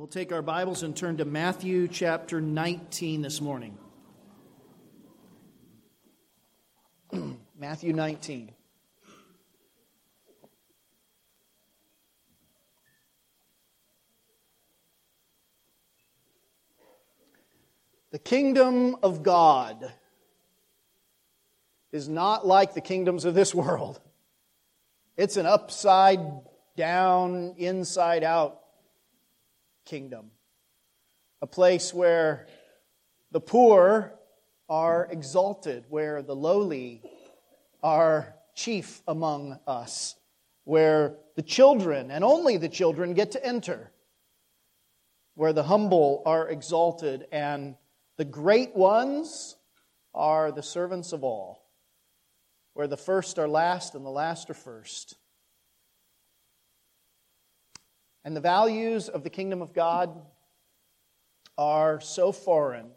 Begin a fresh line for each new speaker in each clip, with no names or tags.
We'll take our Bibles and turn to Matthew chapter 19 this morning. Matthew 19. The kingdom of God is not like the kingdoms of this world. It's an upside down, inside out kingdom. A place where the poor are exalted, where the lowly are chief among us, where the children, and only the children, get to enter, where the humble are exalted, and the great ones are the servants of all, where the first are last and the last are first. And the values of the kingdom of God are so foreign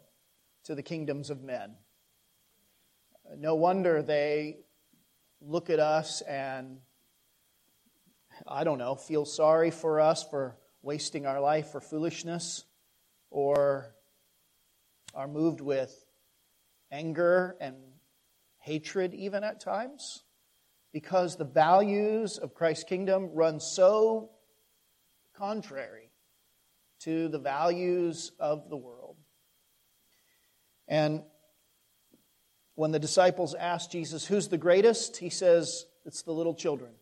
to the kingdoms of men. No wonder they look at us and, I don't know, feel sorry for us for wasting our life for foolishness or are moved with anger and hatred, even at times, because the values of Christ's kingdom run so contrary to the values of the world. And when the disciples ask Jesus, Who's the greatest? he says, It's the little children.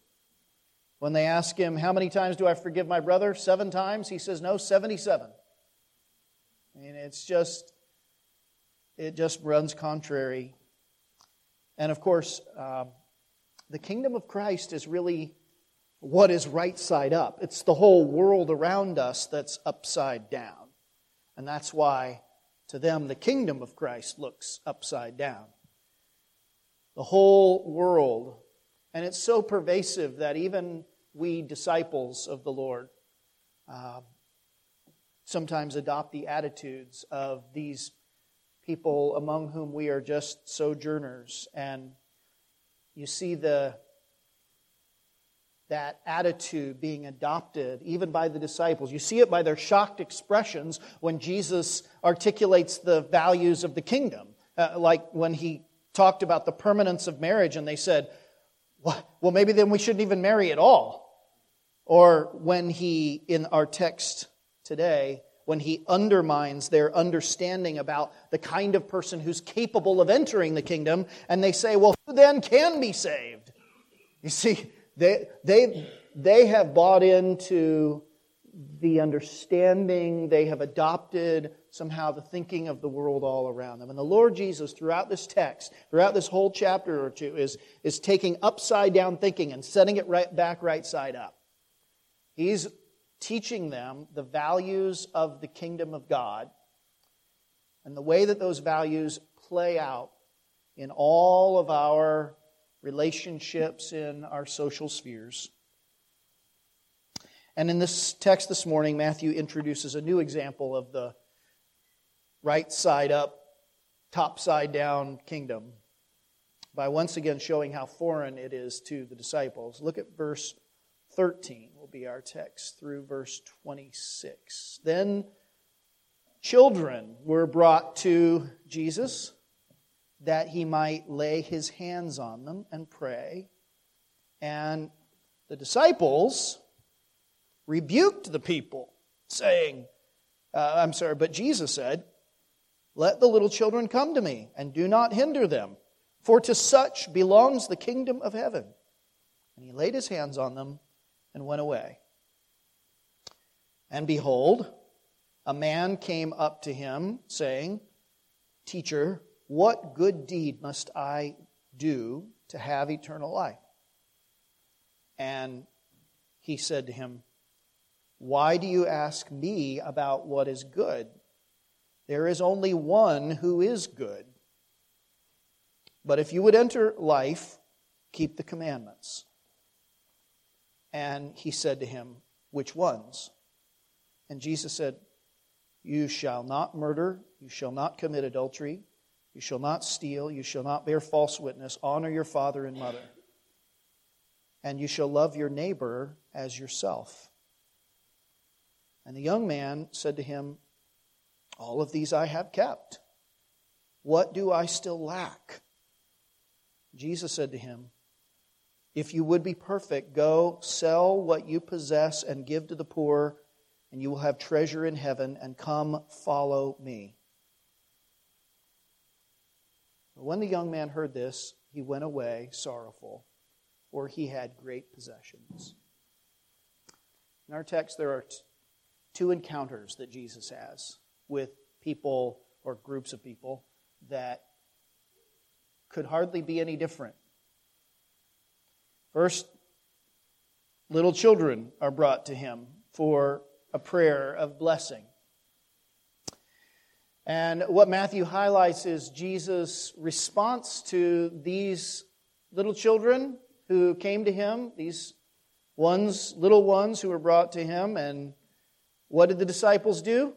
When they ask him, How many times do I forgive my brother? Seven times? He says, No, 77. I mean, it's just, it just runs contrary. And of course, uh, the kingdom of Christ is really what is right side up. It's the whole world around us that's upside down. And that's why to them the kingdom of Christ looks upside down. The whole world. And it's so pervasive that even we disciples of the Lord uh, sometimes adopt the attitudes of these people among whom we are just sojourners. And you see the that attitude being adopted even by the disciples. You see it by their shocked expressions when Jesus articulates the values of the kingdom. Uh, like when he talked about the permanence of marriage and they said, well, maybe then we shouldn't even marry at all. Or when he, in our text today, when he undermines their understanding about the kind of person who's capable of entering the kingdom, and they say, well, who then can be saved? You see, they, they, they have bought into the understanding, they have adopted somehow the thinking of the world all around them. And the Lord Jesus, throughout this text, throughout this whole chapter or two, is, is taking upside down thinking and setting it right back right side up. He's teaching them the values of the kingdom of God and the way that those values play out in all of our relationships in our social spheres. And in this text this morning, Matthew introduces a new example of the right side up, top side down kingdom by once again showing how foreign it is to the disciples. Look at verse 13, will be our text through verse 26. Then children were brought to Jesus that he might lay his hands on them and pray. And the disciples rebuked the people, saying, uh, I'm sorry, but Jesus said, Let the little children come to me, and do not hinder them, for to such belongs the kingdom of heaven. And he laid his hands on them and went away. And behold, a man came up to him, saying, Teacher, what good deed must I do to have eternal life? And he said to him, Why do you ask me about what is good? There is only one who is good. But if you would enter life, keep the commandments. And he said to him, Which ones? And Jesus said, You shall not murder, you shall not commit adultery. You shall not steal. You shall not bear false witness. Honor your father and mother. And you shall love your neighbor as yourself. And the young man said to him, All of these I have kept. What do I still lack? Jesus said to him, If you would be perfect, go sell what you possess and give to the poor, and you will have treasure in heaven, and come follow me. When the young man heard this, he went away sorrowful, for he had great possessions. In our text, there are two encounters that Jesus has with people or groups of people that could hardly be any different. First, little children are brought to him for a prayer of blessing. And what Matthew highlights is Jesus' response to these little children who came to him, these ones, little ones who were brought to him. And what did the disciples do?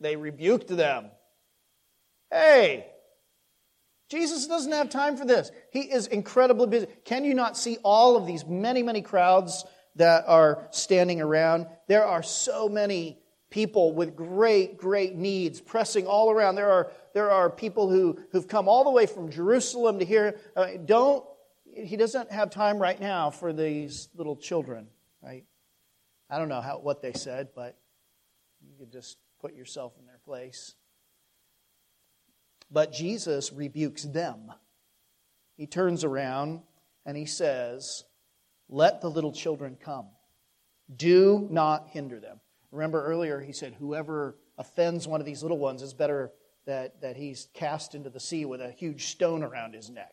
They rebuked them. Hey, Jesus doesn't have time for this. He is incredibly busy. Can you not see all of these many, many crowds that are standing around? There are so many people with great, great needs pressing all around. There are, there are people who, who've come all the way from Jerusalem to here. Uh, don't, he doesn't have time right now for these little children, right? I don't know how, what they said, but you could just put yourself in their place. But Jesus rebukes them. He turns around and he says, Let the little children come. Do not hinder them. Remember earlier, he said, Whoever offends one of these little ones is better that, that he's cast into the sea with a huge stone around his neck.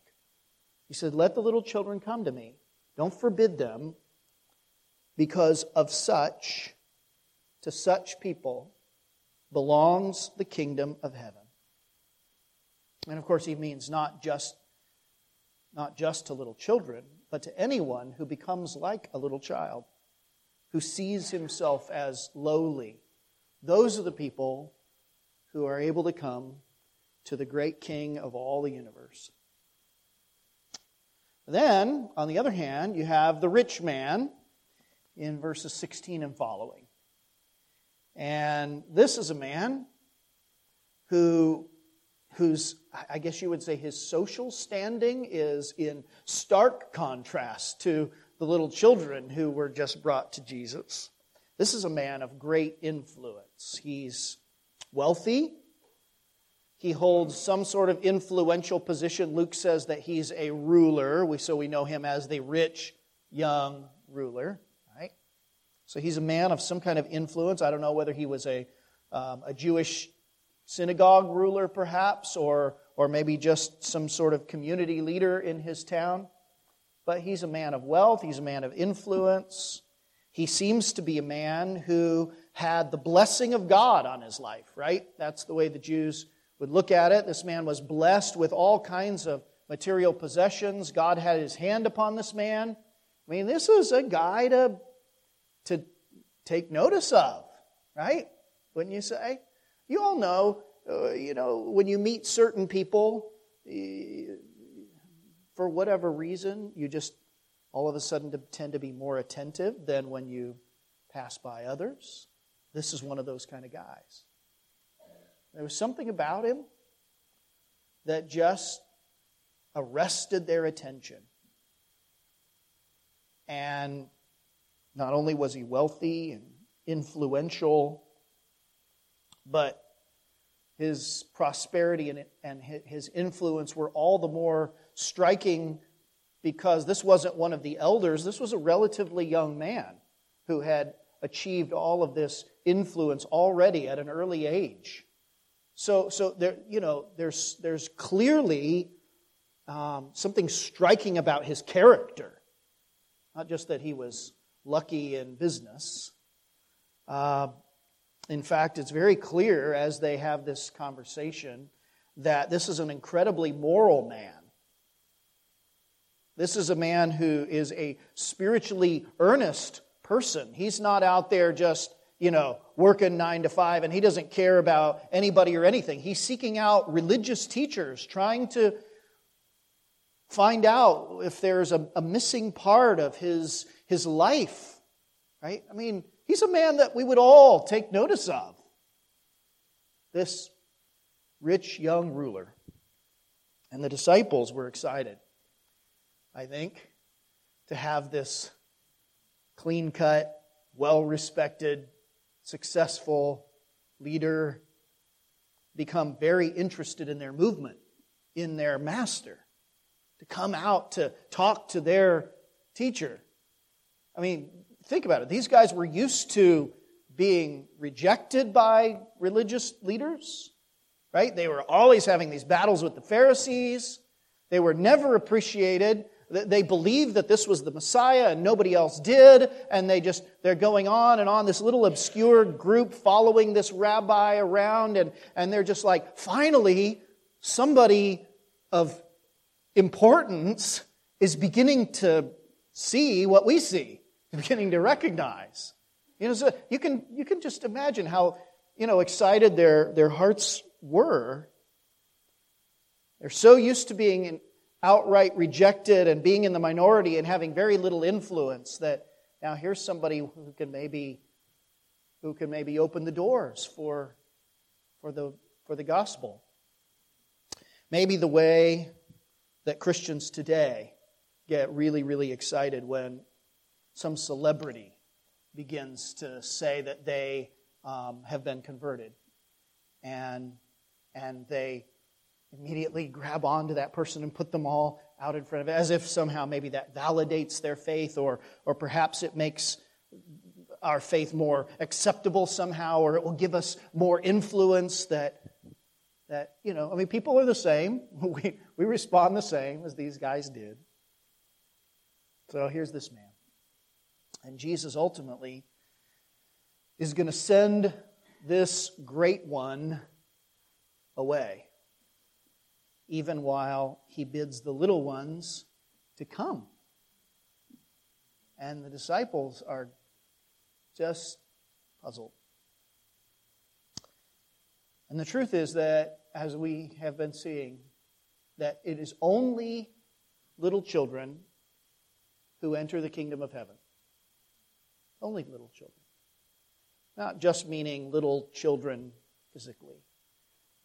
He said, Let the little children come to me. Don't forbid them, because of such, to such people, belongs the kingdom of heaven. And of course, he means not just, not just to little children, but to anyone who becomes like a little child who sees himself as lowly. Those are the people who are able to come to the great King of all the universe. Then, on the other hand, you have the rich man in verses 16 and following. And this is a man who whose I guess you would say his social standing is in stark contrast to the little children who were just brought to Jesus. This is a man of great influence. He's wealthy. He holds some sort of influential position. Luke says that he's a ruler, so we know him as the rich young ruler. Right? So he's a man of some kind of influence. I don't know whether he was a, um, a Jewish synagogue ruler, perhaps, or, or maybe just some sort of community leader in his town but he's a man of wealth, he's a man of influence. He seems to be a man who had the blessing of God on his life, right? That's the way the Jews would look at it. This man was blessed with all kinds of material possessions. God had his hand upon this man. I mean, this is a guy to, to take notice of, right? Wouldn't you say? You all know, uh, you know, when you meet certain people, for whatever reason, you just all of a sudden tend to be more attentive than when you pass by others. This is one of those kind of guys. There was something about him that just arrested their attention. And not only was he wealthy and influential, but his prosperity and, his influence were all the more striking because this wasn't one of the elders. This was a relatively young man who had achieved all of this influence already at an early age. So, so there, you know, there's, there's clearly um, something striking about his character. Not just that he was lucky in business. Uh, in fact, it's very clear as they have this conversation that this is an incredibly moral man. This is a man who is a spiritually earnest person. He's not out there just, you know, working nine to five and he doesn't care about anybody or anything. He's seeking out religious teachers, trying to find out if there's a, a missing part of his, his life Right? I mean, he's a man that we would all take notice of. This rich young ruler. And the disciples were excited, I think, to have this clean cut, well respected, successful leader become very interested in their movement, in their master, to come out to talk to their teacher. I mean, think about it. These guys were used to being rejected by religious leaders, right? They were always having these battles with the Pharisees. They were never appreciated. They believed that this was the Messiah and nobody else did, and they just, they're going on and on, this little obscure group following this rabbi around, and, and they're just like, finally, somebody of importance is beginning to see what we see, beginning to recognize. You know, so you can, you can just imagine how, you know, excited their, their hearts were. They're so used to being outright rejected and being in the minority and having very little influence that now here's somebody who can maybe who can maybe open the doors for for the for the gospel. Maybe the way that christians today get really really excited when some celebrity begins to say that they um, have been converted and and they immediately grab onto that person and put them all out in front of it, as if somehow maybe that validates their faith, or, or perhaps it makes our faith more acceptable somehow, or it will give us more influence that, that you know, I mean, people are the same. We, we respond the same as these guys did. So here's this man. And Jesus ultimately is going to send this great one away even while he bids the little ones to come. And the disciples are just puzzled. And the truth is that, as we have been seeing, that it is only little children who enter the kingdom of heaven. Only little children. Not just meaning little children physically,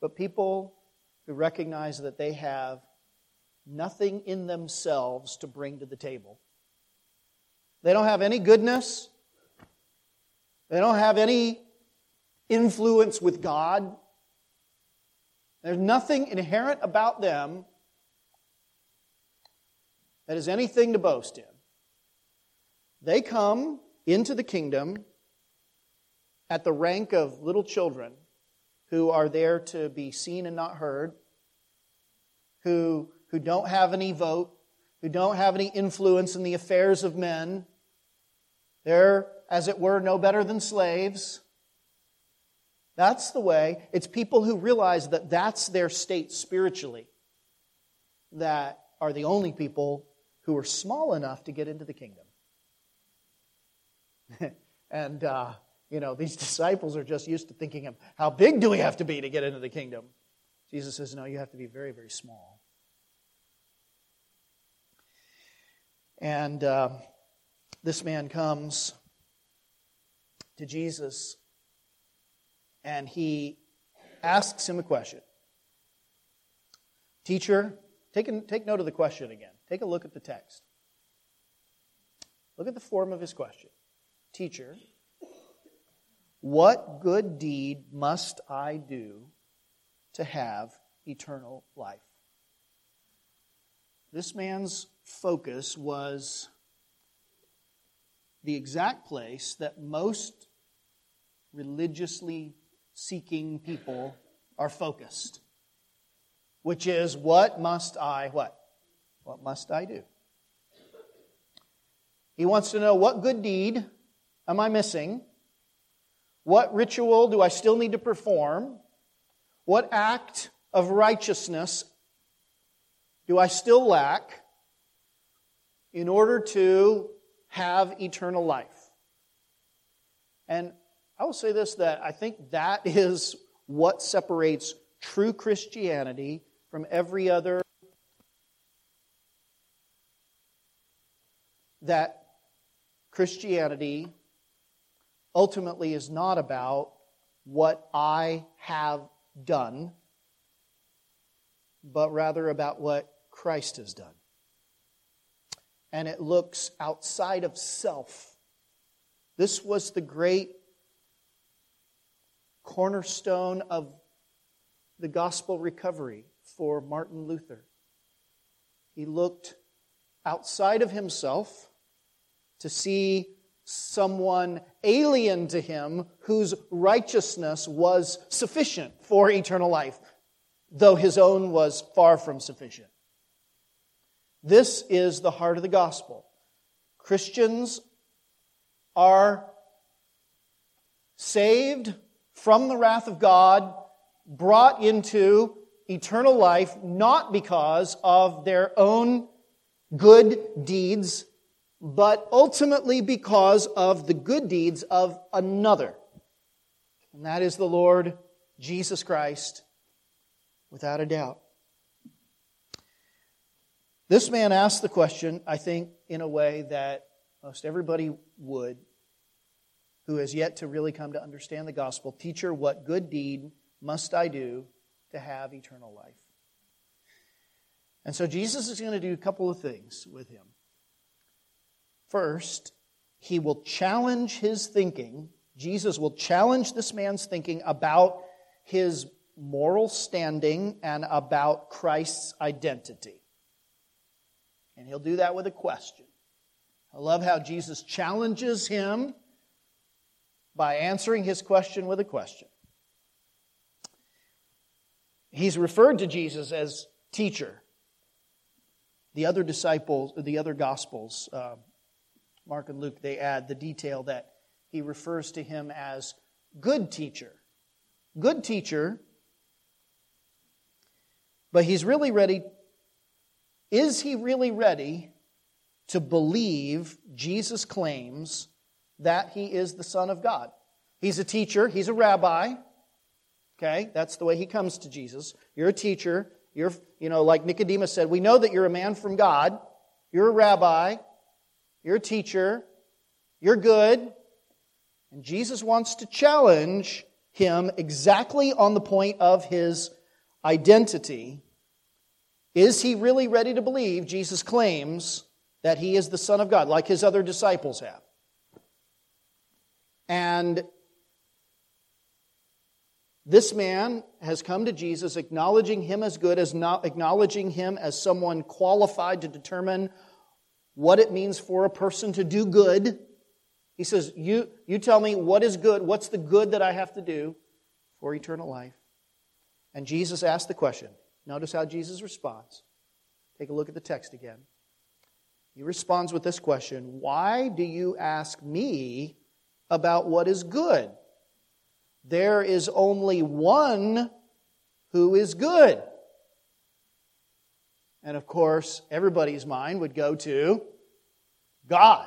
but people who recognize that they have nothing in themselves to bring to the table. They don't have any goodness, they don't have any influence with God. There's nothing inherent about them that is anything to boast in. They come into the kingdom at the rank of little children who are there to be seen and not heard, who, who don't have any vote, who don't have any influence in the affairs of men. They're, as it were, no better than slaves. That's the way. It's people who realize that that's their state spiritually that are the only people who are small enough to get into the kingdom. and uh, you know, these disciples are just used to thinking of how big do we have to be to get into the kingdom? Jesus says, no, you have to be very, very small. And uh, this man comes to Jesus and he asks him a question. Teacher, take, take note of the question again. Take a look at the text. Look at the form of his question. Teacher, what good deed must I do to have eternal life? This man's focus was the exact place that most religiously seeking people are focused, which is what must I what? What must I do? He wants to know what good deed am I missing what ritual do I still need to perform? What act of righteousness do I still lack in order to have eternal life? And I will say this that I think that is what separates true Christianity from every other that Christianity ultimately is not about what I have done, but rather about what Christ has done. And it looks outside of self. This was the great cornerstone of the gospel recovery for Martin Luther. He looked outside of himself to see someone alien to him whose righteousness was sufficient for eternal life, though his own was far from sufficient. This is the heart of the gospel. Christians are saved from the wrath of God, brought into eternal life, not because of their own good deeds, but ultimately because of the good deeds of another. And that is the Lord Jesus Christ, without a doubt. This man asked the question, I think, in a way that most everybody would who has yet to really come to understand the gospel Teacher, what good deed must I do to have eternal life? And so Jesus is going to do a couple of things with him. First, he will challenge his thinking. Jesus will challenge this man's thinking about his moral standing and about Christ's identity. And he'll do that with a question. I love how Jesus challenges him by answering his question with a question. He's referred to Jesus as teacher. The other disciples, the other gospels, uh, Mark and Luke, they add the detail that he refers to him as good teacher. Good teacher, but he's really ready. Is he really ready to believe Jesus' claims that he is the Son of God? He's a teacher, he's a rabbi. Okay, that's the way he comes to Jesus. You're a teacher. You're, you know, like Nicodemus said, we know that you're a man from God. You're a rabbi. You're a teacher. You're good. And Jesus wants to challenge him exactly on the point of his identity. Is he really ready to believe Jesus claims that he is the Son of God, like his other disciples have? And this man has come to Jesus acknowledging him as good, as not acknowledging him as someone qualified to determine what it means for a person to do good. He says, you, you tell me what is good, what's the good that I have to do for eternal life? And Jesus asked the question. Notice how Jesus responds. Take a look at the text again. He responds with this question Why do you ask me about what is good? There is only one who is good. And of course, everybody's mind would go to God.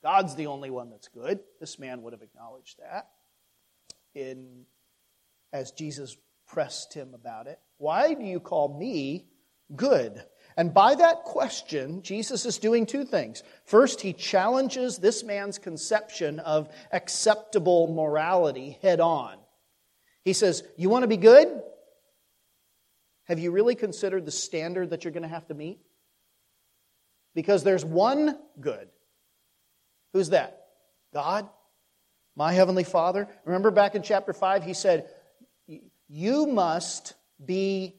God's the only one that's good. This man would have acknowledged that in as Jesus pressed him about it. Why do you call me good? And by that question, Jesus is doing two things. First, he challenges this man's conception of acceptable morality head on. He says, You want to be good? Have you really considered the standard that you're going to have to meet? Because there's one good. Who's that? God, my Heavenly Father. Remember back in chapter 5, he said, You must be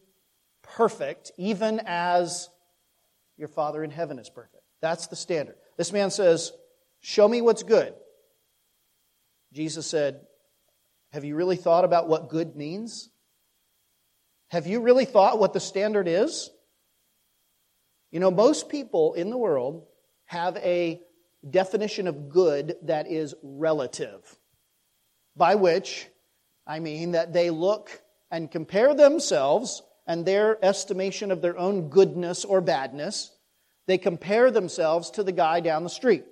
perfect, even as your Father in heaven is perfect. That's the standard. This man says, Show me what's good. Jesus said, Have you really thought about what good means? Have you really thought what the standard is? You know, most people in the world have a definition of good that is relative, by which I mean that they look and compare themselves and their estimation of their own goodness or badness. They compare themselves to the guy down the street,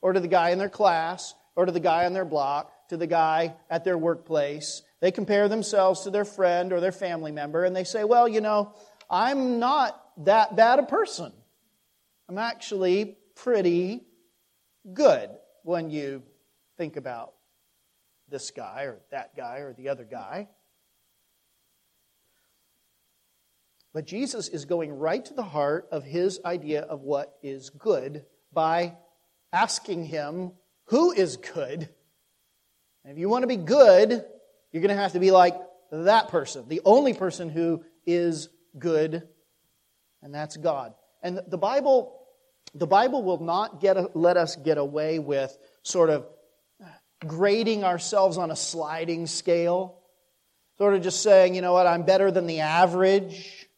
or to the guy in their class, or to the guy on their block, to the guy at their workplace, they compare themselves to their friend or their family member and they say, well, you know, I'm not that bad a person. I'm actually pretty good when you think about this guy or that guy or the other guy. But Jesus is going right to the heart of his idea of what is good by asking him, Who is good? And if you want to be good, you're going to have to be like that person, the only person who is good, and that's God. And the Bible, the Bible will not get, let us get away with sort of grading ourselves on a sliding scale, sort of just saying, you know what, I'm better than the average.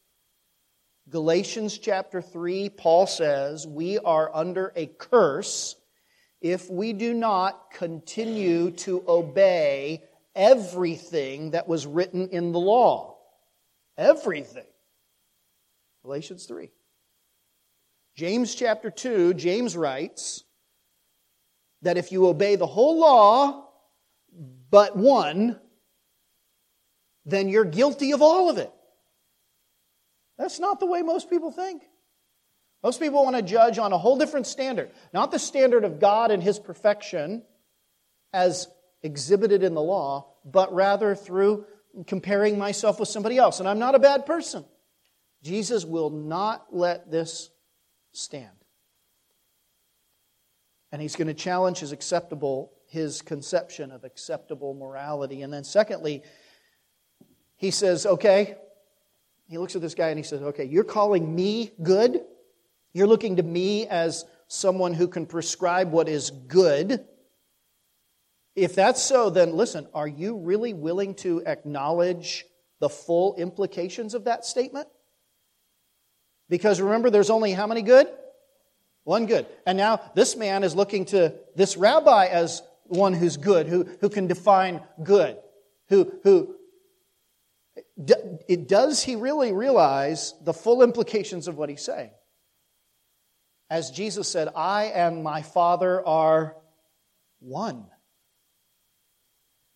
Galatians chapter 3, Paul says, We are under a curse if we do not continue to obey everything that was written in the law. Everything. Galatians 3. James chapter 2, James writes that if you obey the whole law but one, then you're guilty of all of it. That's not the way most people think. Most people want to judge on a whole different standard. Not the standard of God and His perfection as exhibited in the law, but rather through comparing myself with somebody else. And I'm not a bad person. Jesus will not let this stand. And he's going to challenge his acceptable, his conception of acceptable morality. And then secondly, he says, okay, he looks at this guy and he says, okay, you're calling me good? You're looking to me as someone who can prescribe what is good. If that's so, then listen, are you really willing to acknowledge the full implications of that statement? Because remember, there's only how many good? One good. And now this man is looking to this rabbi as one who's good, who, who can define good, who, who does he really realize the full implications of what he's saying? As Jesus said, I and my Father are one.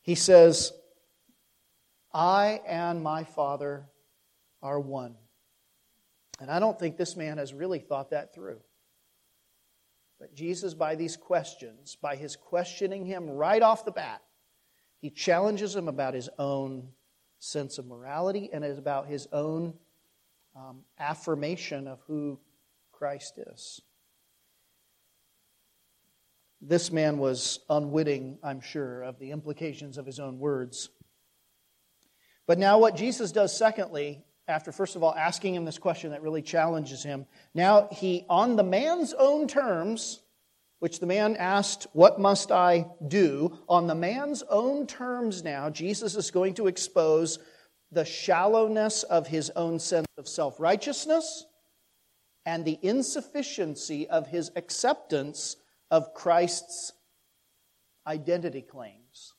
He says, I and my Father are one. And I don't think this man has really thought that through. But Jesus, by these questions, by his questioning him right off the bat, he challenges him about his own sense of morality and about his own um, affirmation of who Christ is. This man was unwitting, I'm sure, of the implications of his own words. But now, what Jesus does, secondly, after first of all asking him this question that really challenges him, now he, on the man's own terms, which the man asked, What must I do? On the man's own terms now, Jesus is going to expose the shallowness of his own sense of self righteousness and the insufficiency of his acceptance of Christ's identity claims.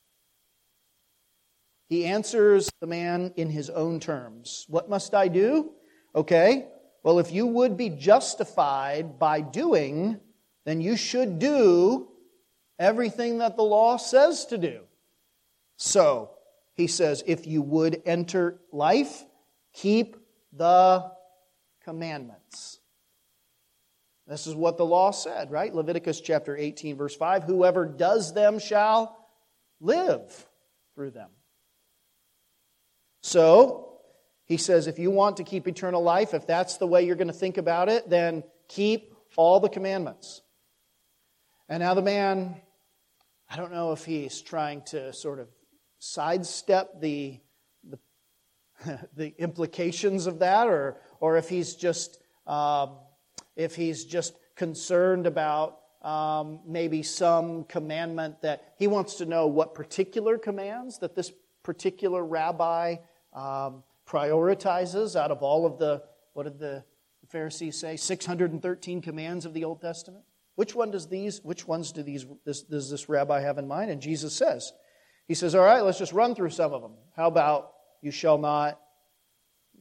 He answers the man in his own terms. What must I do? Okay, well, if you would be justified by doing, then you should do everything that the law says to do. So, he says, if you would enter life, keep the commandments. This is what the law said, right? Leviticus chapter 18, verse 5 Whoever does them shall live through them. So, he says, if you want to keep eternal life, if that's the way you're going to think about it, then keep all the commandments. And now the man, I don't know if he's trying to sort of sidestep the, the, the implications of that or, or if he's just um, if he's just concerned about um, maybe some commandment that he wants to know what particular commands that this particular rabbi um, prioritizes out of all of the what did the Pharisees say 613 commands of the Old Testament which one does these which ones do these this, does this rabbi have in mind and Jesus says he says, All right, let's just run through some of them. How about you shall not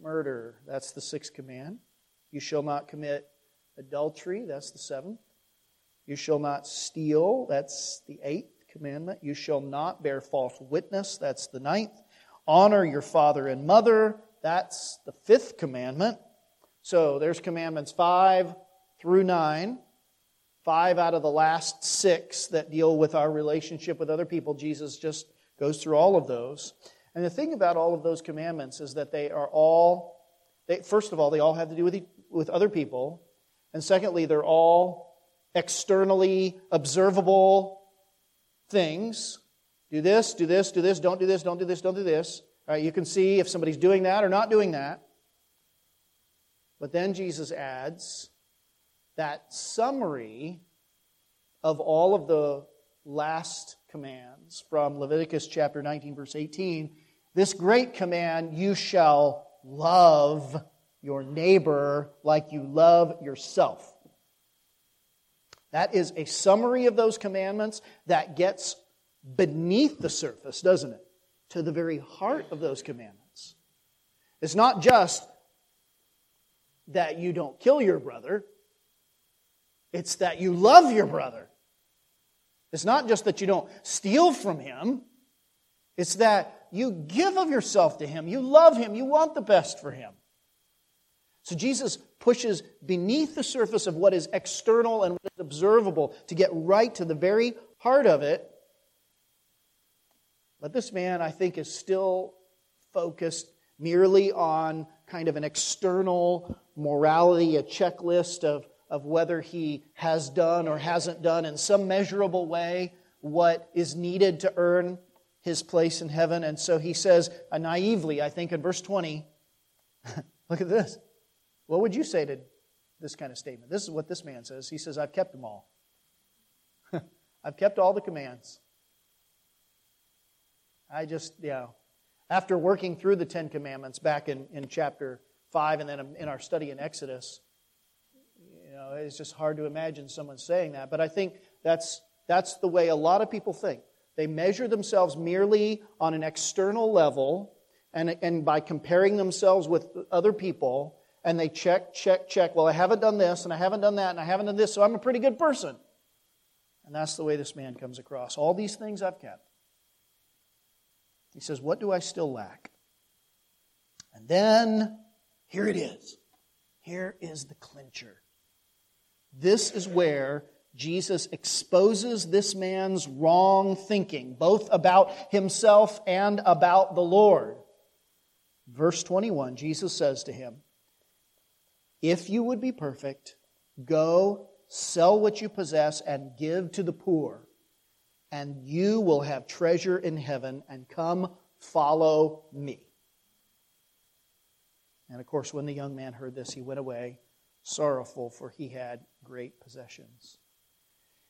murder? That's the sixth command. You shall not commit adultery. That's the seventh. You shall not steal. That's the eighth commandment. You shall not bear false witness. That's the ninth. Honor your father and mother. That's the fifth commandment. So there's commandments five through nine. five out of the last six that deal with our relationship with other people, Jesus just goes through all of those. And the thing about all of those commandments is that they are all, they, first of all, they all have to do with, with other people. And secondly, they're all externally observable things. Do this, do this, do this, don't do this, don't do this, don't do this. All right, you can see if somebody's doing that or not doing that. But then Jesus adds that summary of all of the last commands from Leviticus chapter 19, verse 18. This great command, you shall love your neighbor like you love yourself. That is a summary of those commandments that gets beneath the surface, doesn't it? To the very heart of those commandments. It's not just that you don't kill your brother, it's that you love your brother. It's not just that you don't steal from him, it's that you give of yourself to him. You love him. You want the best for him. So Jesus pushes beneath the surface of what is external and what is observable to get right to the very heart of it. But this man, I think, is still focused merely on kind of an external morality, a checklist of of whether he has done or hasn't done in some measurable way what is needed to earn his place in heaven. And so he says, uh, naively, I think in verse 20, look at this. What would you say to this kind of statement? This is what this man says. He says, I've kept them all. I've kept all the commands. I just, you know, after working through the Ten Commandments back in, in chapter 5 and then in our study in Exodus, you know, it's just hard to imagine someone saying that. But I think that's, that's the way a lot of people think. They measure themselves merely on an external level and, and by comparing themselves with other people, and they check, check, check. Well, I haven't done this, and I haven't done that, and I haven't done this, so I'm a pretty good person. And that's the way this man comes across. All these things I've kept. He says, What do I still lack? And then, here it is. Here is the clincher. This is where Jesus exposes this man's wrong thinking, both about himself and about the Lord. Verse 21, Jesus says to him, If you would be perfect, go sell what you possess and give to the poor, and you will have treasure in heaven, and come follow me. And of course, when the young man heard this, he went away sorrowful, for he had great possessions.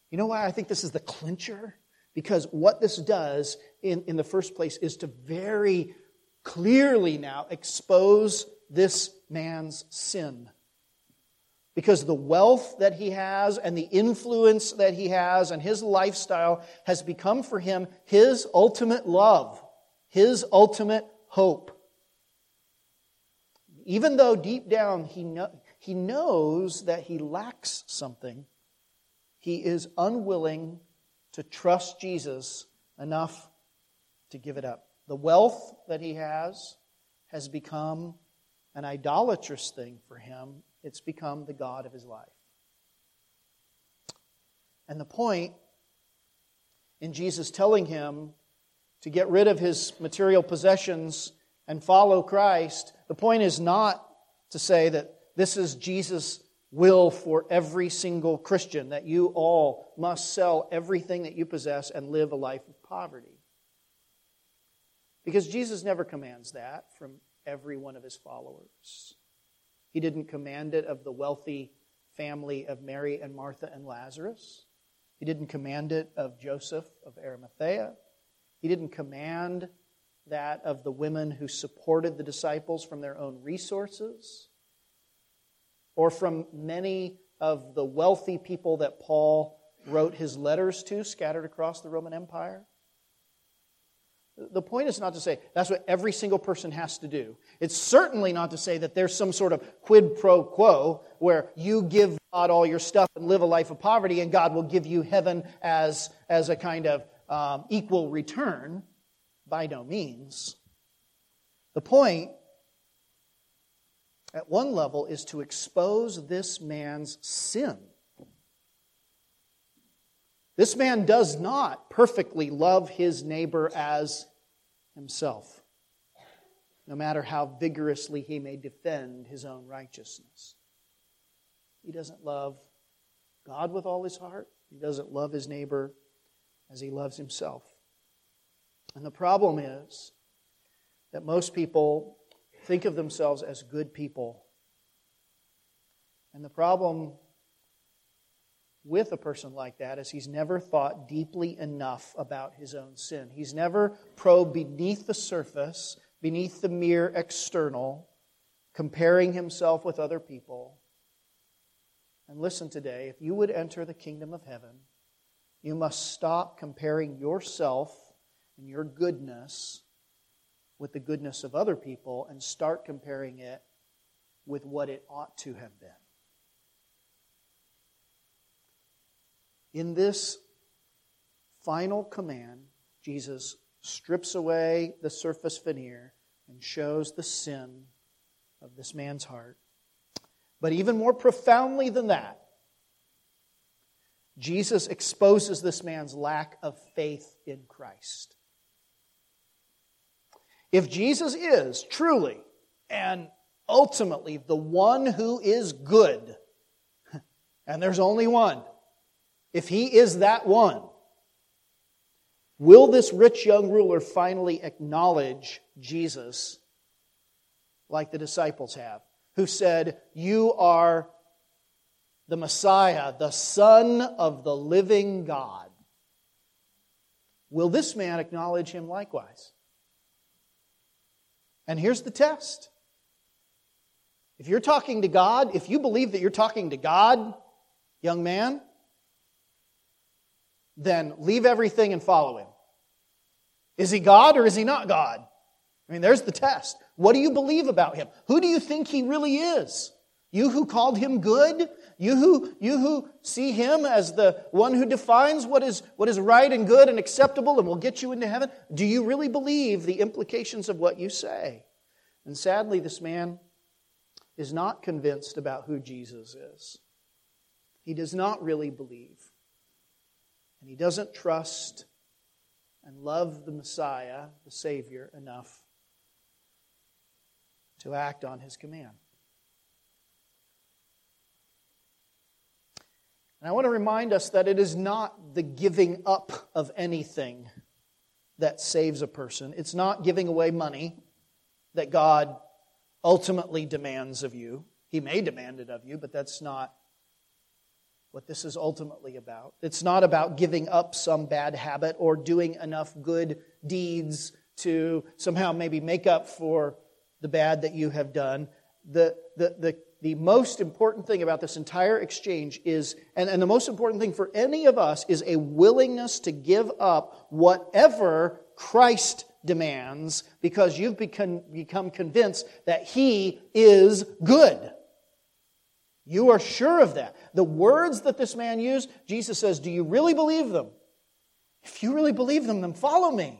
You know why I think this is the clincher? Because what this does in, in the first place is to very clearly now expose this man's sin. Because the wealth that he has and the influence that he has and his lifestyle has become for him his ultimate love, his ultimate hope. Even though deep down he, know, he knows that he lacks something. He is unwilling to trust Jesus enough to give it up. The wealth that he has has become an idolatrous thing for him, it's become the God of his life. And the point in Jesus telling him to get rid of his material possessions and follow Christ, the point is not to say that this is Jesus' will for every single Christian that you all must sell everything that you possess and live a life of poverty. Because Jesus never commands that from every one of his followers. He didn't command it of the wealthy family of Mary and Martha and Lazarus. He didn't command it of Joseph of Arimathea. He didn't command that of the women who supported the disciples from their own resources or from many of the wealthy people that Paul wrote his letters to scattered across the Roman Empire. The point is not to say that's what every single person has to do. It's certainly not to say that there's some sort of quid pro quo where you give God all your stuff and live a life of poverty and God will give you heaven as, as a kind of um, equal return. By no means. The point at one level, is to expose this man's sin. This man does not perfectly love his neighbor as himself, no matter how vigorously he may defend his own righteousness. He doesn't love God with all his heart, he doesn't love his neighbor as he loves himself. And the problem is that most people think of themselves as good people. And the problem with a person like that is he's never thought deeply enough about his own sin. He's never probed beneath the surface, beneath the mere external, comparing himself with other people. And listen today, if you would enter the kingdom of heaven, you must stop comparing yourself and your goodness with the goodness of other people and start comparing it with what it ought to have been. In this final command, Jesus strips away the surface veneer and shows the sin of this man's heart. But even more profoundly than that, Jesus exposes this man's lack of faith in Christ. If Jesus is truly and ultimately the one who is good, and there's only one, if he is that one, will this rich young ruler finally acknowledge Jesus like the disciples have, who said, You are the Messiah, the Son of the living God? Will this man acknowledge him likewise? And here's the test. If you're talking to God, if you believe that you're talking to God, young man, then leave everything and follow him. Is he God or is he not God? I mean, there's the test. What do you believe about him? Who do you think he really is? You who called him good? You who, you who see him as the one who defines what is, what is right and good and acceptable and will get you into heaven? Do you really believe the implications of what you say? And sadly, this man is not convinced about who Jesus is. He does not really believe and he doesn't trust and love the Messiah, the Savior, enough to act on his command. And I want to remind us that it is not the giving up of anything that saves a person. It's not giving away money that God ultimately demands of you. He may demand it of you, but that's not what this is ultimately about. It's not about giving up some bad habit or doing enough good deeds to somehow maybe make up for the bad that you have done. The, the, the, the most important thing about this entire exchange is, and, and the most important thing for any of us, is a willingness to give up whatever Christ demands because you've become, become convinced that He is good. You are sure of that. The words that this man used, Jesus says, Do you really believe them? If you really believe them, then follow me.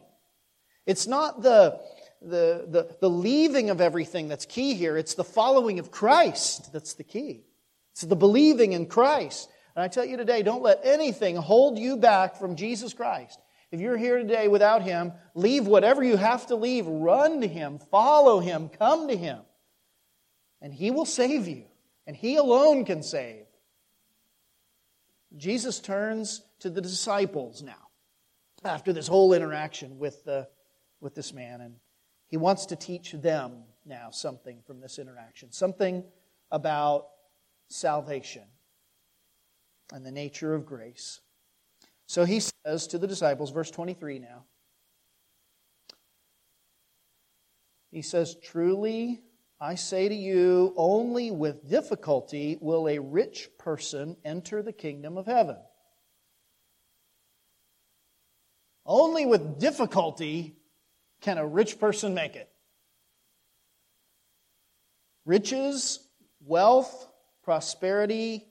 It's not the, the, the, the leaving of everything that's key here, it's the following of Christ that's the key. It's the believing in Christ. And I tell you today, don't let anything hold you back from Jesus Christ. If you're here today without Him, leave whatever you have to leave, run to Him, follow Him, come to Him, and He will save you and He alone can save. Jesus turns to the disciples now after this whole interaction with, the, with this man, and He wants to teach them now something from this interaction, something about salvation and the nature of grace. So he says to the disciples, verse 23 now, he says, Truly, I say to you, only with difficulty will a rich person enter the kingdom of heaven. Only with difficulty can a rich person make it. Riches, wealth, prosperity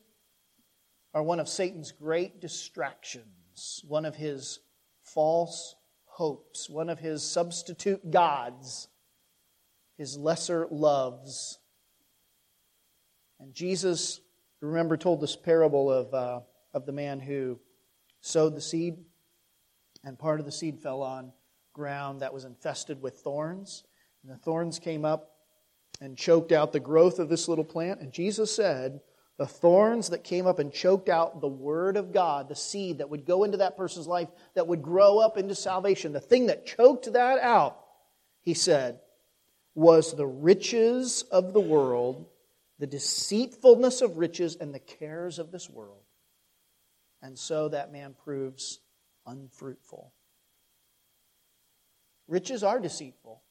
are one of Satan's great distractions, one of his false hopes, one of his substitute gods his lesser loves. And Jesus, remember, told this parable of, uh, of the man who sowed the seed, and part of the seed fell on ground that was infested with thorns. And the thorns came up and choked out the growth of this little plant. And Jesus said, the thorns that came up and choked out the word of God, the seed that would go into that person's life, that would grow up into salvation, the thing that choked that out, he said, was the riches of the world, the deceitfulness of riches, and the cares of this world. And so that man proves unfruitful. Riches are deceitful.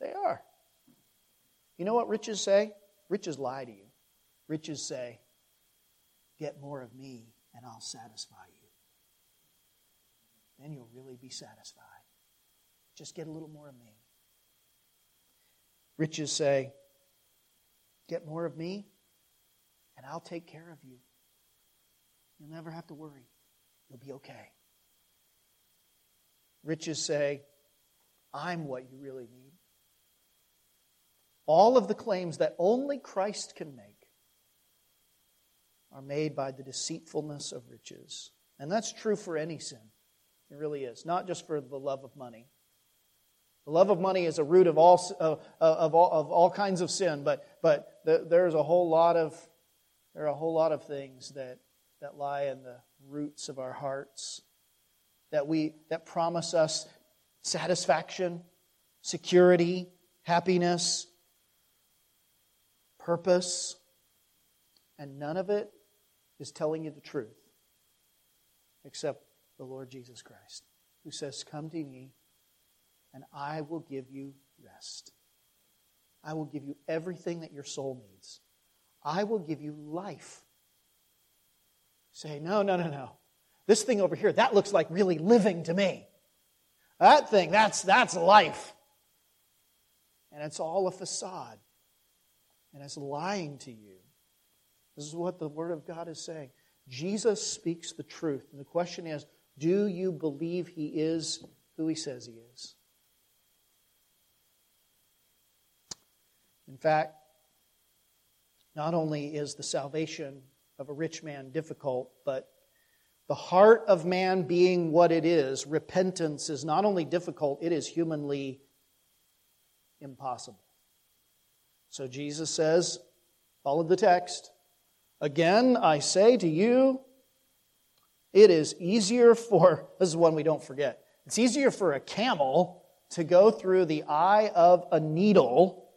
They are. You know what riches say? Riches lie to you. Riches say, Get more of me and I'll satisfy you. Then you'll really be satisfied. Just get a little more of me. Riches say, Get more of me and I'll take care of you. You'll never have to worry. You'll be okay. Riches say, I'm what you really need. All of the claims that only Christ can make are made by the deceitfulness of riches. And that's true for any sin. It really is, not just for the love of money. The love of money is a root of all, uh, of all, of all kinds of sin, but, but there's a whole lot of, there are a whole lot of things that, that lie in the roots of our hearts that, we, that promise us satisfaction, security, happiness, purpose, and none of it is telling you the truth except the Lord Jesus Christ, who says, Come to me, and I will give you rest. I will give you everything that your soul needs. I will give you life. Say, no, no, no, no. This thing over here, that looks like really living to me. That thing, that's, that's life. And it's all a facade. And it's lying to you. This is what the Word of God is saying. Jesus speaks the truth. And the question is do you believe He is who He says He is? In fact, not only is the salvation of a rich man difficult, but the heart of man being what it is, repentance is not only difficult, it is humanly impossible. So Jesus says, follow the text. Again, I say to you, it is easier for, this is one we don't forget, it's easier for a camel to go through the eye of a needle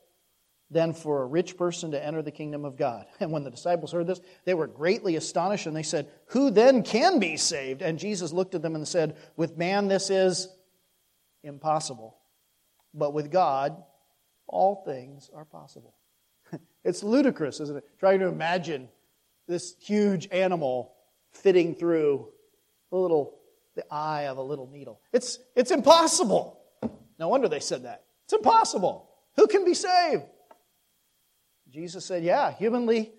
than for a rich person to enter the kingdom of God. And when the disciples heard this, they were greatly astonished and they said, Who then can be saved? And Jesus looked at them and said, With man this is impossible, but with God all things are possible. it's ludicrous, isn't it? Trying to imagine this huge animal fitting through the little the eye of a little needle. It's, it's impossible. No wonder they said that. It's impossible. Who can be saved? Jesus said, Yeah, humanly,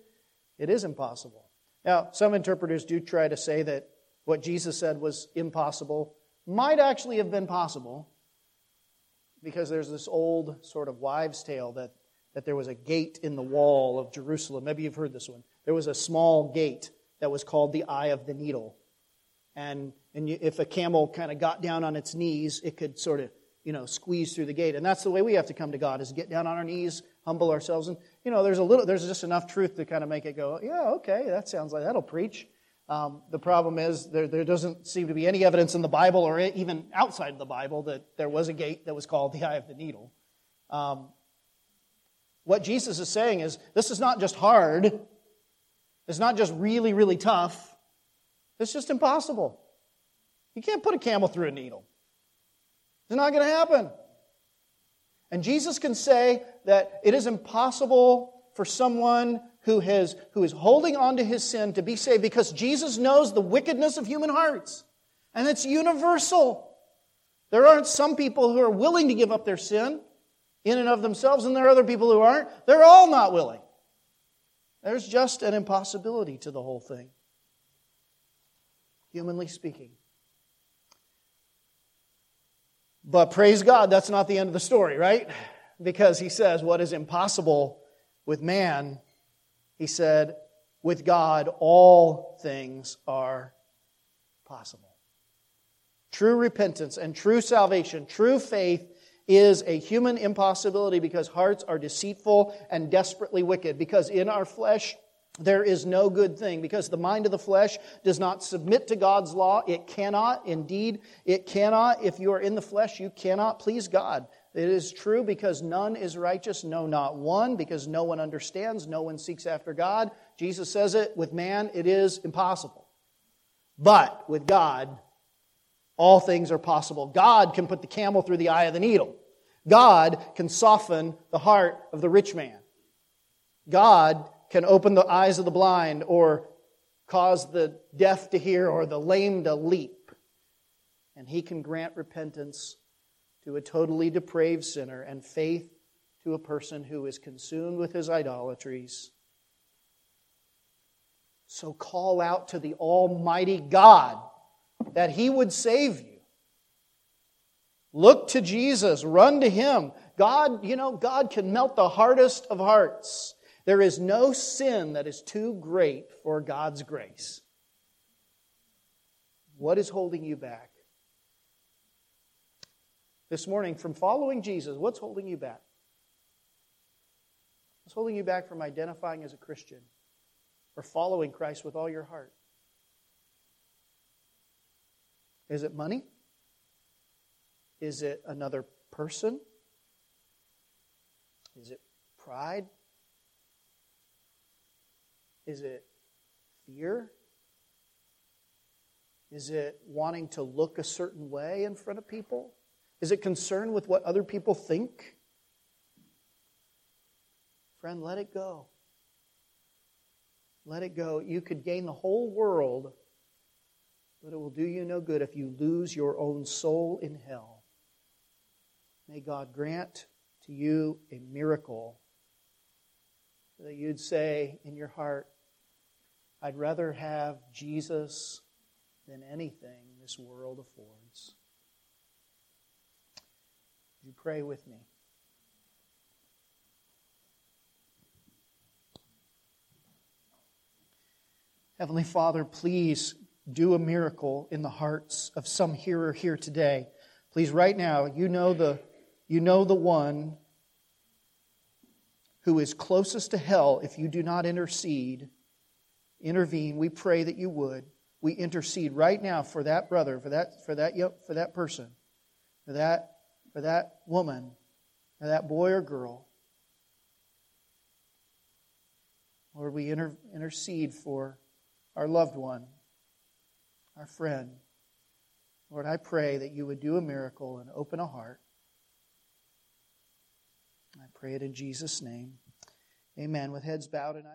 it is impossible. Now, some interpreters do try to say that what Jesus said was impossible might actually have been possible because there's this old sort of wives' tale that, that there was a gate in the wall of Jerusalem. Maybe you've heard this one. There was a small gate that was called the Eye of the Needle. And, and if a camel kind of got down on its knees, it could sort of, you know, squeeze through the gate. And that's the way we have to come to God, is get down on our knees, humble ourselves. And, you know, there's a little, there's just enough truth to kind of make it go, yeah, okay, that sounds like that'll preach. Um, the problem is there, there doesn't seem to be any evidence in the Bible or even outside the Bible that there was a gate that was called the eye of the needle. Um, what Jesus is saying is this is not just hard, it's not just really, really tough, it's just impossible. You can't put a camel through a needle. It's not going to happen. And Jesus can say that it is impossible for someone who, has, who is holding on to his sin to be saved because Jesus knows the wickedness of human hearts. And it's universal. There aren't some people who are willing to give up their sin in and of themselves, and there are other people who aren't. They're all not willing. There's just an impossibility to the whole thing, humanly speaking. But praise God, that's not the end of the story, right? Because he says, What is impossible with man, he said, with God, all things are possible. True repentance and true salvation, true faith is a human impossibility because hearts are deceitful and desperately wicked. Because in our flesh, there is no good thing. Because the mind of the flesh does not submit to God's law. It cannot. Indeed, it cannot. If you are in the flesh, you cannot please God. It is true because none is righteous, no, not one, because no one understands, no one seeks after God. Jesus says it with man, it is impossible. But with God, all things are possible. God can put the camel through the eye of the needle. God can soften the heart of the rich man. God can open the eyes of the blind or cause the deaf to hear or the lame to leap. And he can grant repentance to a totally depraved sinner and faith to a person who is consumed with his idolatries. So call out to the Almighty God that He would save you. Look to Jesus, run to Him. God, you know, God can melt the hardest of hearts. There is no sin that is too great for God's grace. What is holding you back? this morning from following Jesus, what's holding you back? What's holding you back from identifying as a Christian or following Christ with all your heart? Is it money? Is it another person? Is it pride? Is it fear? Is it wanting to look a certain way in front of people? Is it concern with what other people think? Friend, let it go. Let it go. You could gain the whole world, but it will do you no good if you lose your own soul in hell. May God grant to you a miracle that you'd say in your heart, I'd rather have Jesus than anything this world affords you pray with me? Heavenly Father, please do a miracle in the hearts of some hearer here today. Please, right now, you know the, you know the one who is closest to hell if you do not intercede. Intervene. We pray that you would. We intercede right now for that brother, for that, for that, for that person, for that for that woman or that boy or girl. Lord, we inter- intercede for our loved one, our friend. Lord, I pray that you would do a miracle and open a heart. I pray it in Jesus' name. Amen. With heads bowed and eyes.